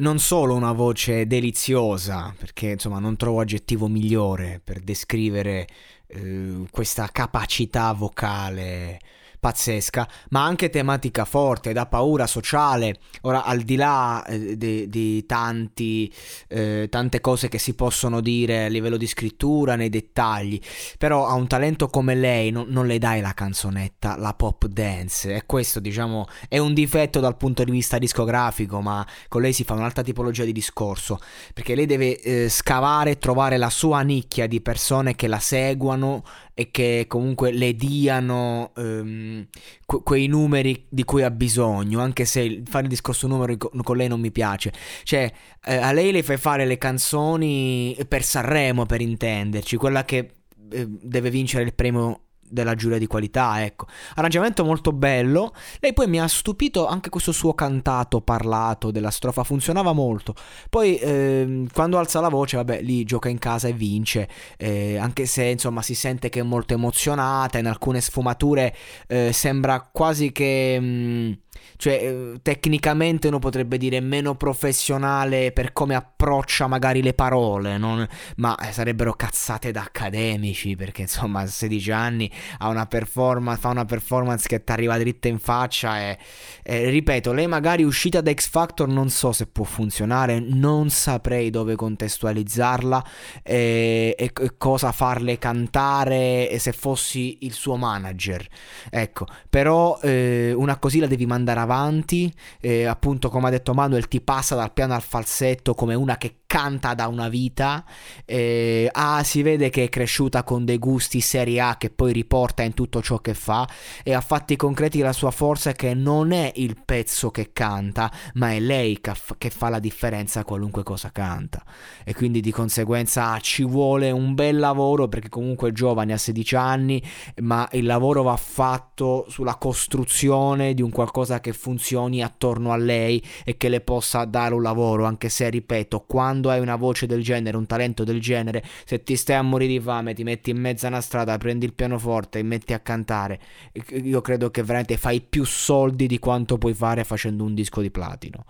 Non solo una voce deliziosa, perché insomma non trovo aggettivo migliore per descrivere eh, questa capacità vocale pazzesca, ma anche tematica forte, da paura sociale. Ora, al di là eh, di, di tanti, eh, tante cose che si possono dire a livello di scrittura, nei dettagli, però a un talento come lei non, non le dai la canzonetta, la pop dance. E questo, diciamo, è un difetto dal punto di vista discografico, ma con lei si fa un'altra tipologia di discorso, perché lei deve eh, scavare e trovare la sua nicchia di persone che la seguono e che comunque le diano ehm, que- quei numeri di cui ha bisogno, anche se fare il discorso numeri con, con lei non mi piace. Cioè, eh, a lei le fai fare le canzoni per Sanremo, per intenderci, quella che eh, deve vincere il premio della giuria di qualità, ecco. Arrangiamento molto bello. Lei poi mi ha stupito anche questo suo cantato parlato della strofa, funzionava molto. Poi ehm, quando alza la voce, vabbè, lì gioca in casa e vince, eh, anche se insomma si sente che è molto emozionata, in alcune sfumature eh, sembra quasi che... Mh, mm, cioè eh, tecnicamente uno potrebbe dire meno professionale per come approccia magari le parole, non... ma eh, sarebbero cazzate da accademici perché insomma a 16 anni una fa una performance che ti arriva dritta in faccia e, e ripeto, lei magari uscita da X Factor non so se può funzionare, non saprei dove contestualizzarla e, e, e cosa farle cantare se fossi il suo manager. Ecco, però eh, una così la devi mandare andare avanti, eh, appunto come ha detto Manuel ti passa dal piano al falsetto come una che canta da una vita, eh, ah, si vede che è cresciuta con dei gusti serie A che poi riporta in tutto ciò che fa e a fatti concreti la sua forza è che non è il pezzo che canta, ma è lei che, che fa la differenza qualunque cosa canta. E quindi di conseguenza ci vuole un bel lavoro perché comunque è giovane, ha 16 anni, ma il lavoro va fatto sulla costruzione di un qualcosa che funzioni attorno a lei e che le possa dare un lavoro, anche se ripeto, quando hai una voce del genere, un talento del genere, se ti stai a morire di fame, ti metti in mezzo a una strada, prendi il pianoforte e metti a cantare, io credo che veramente fai più soldi di quanto puoi fare facendo un disco di platino.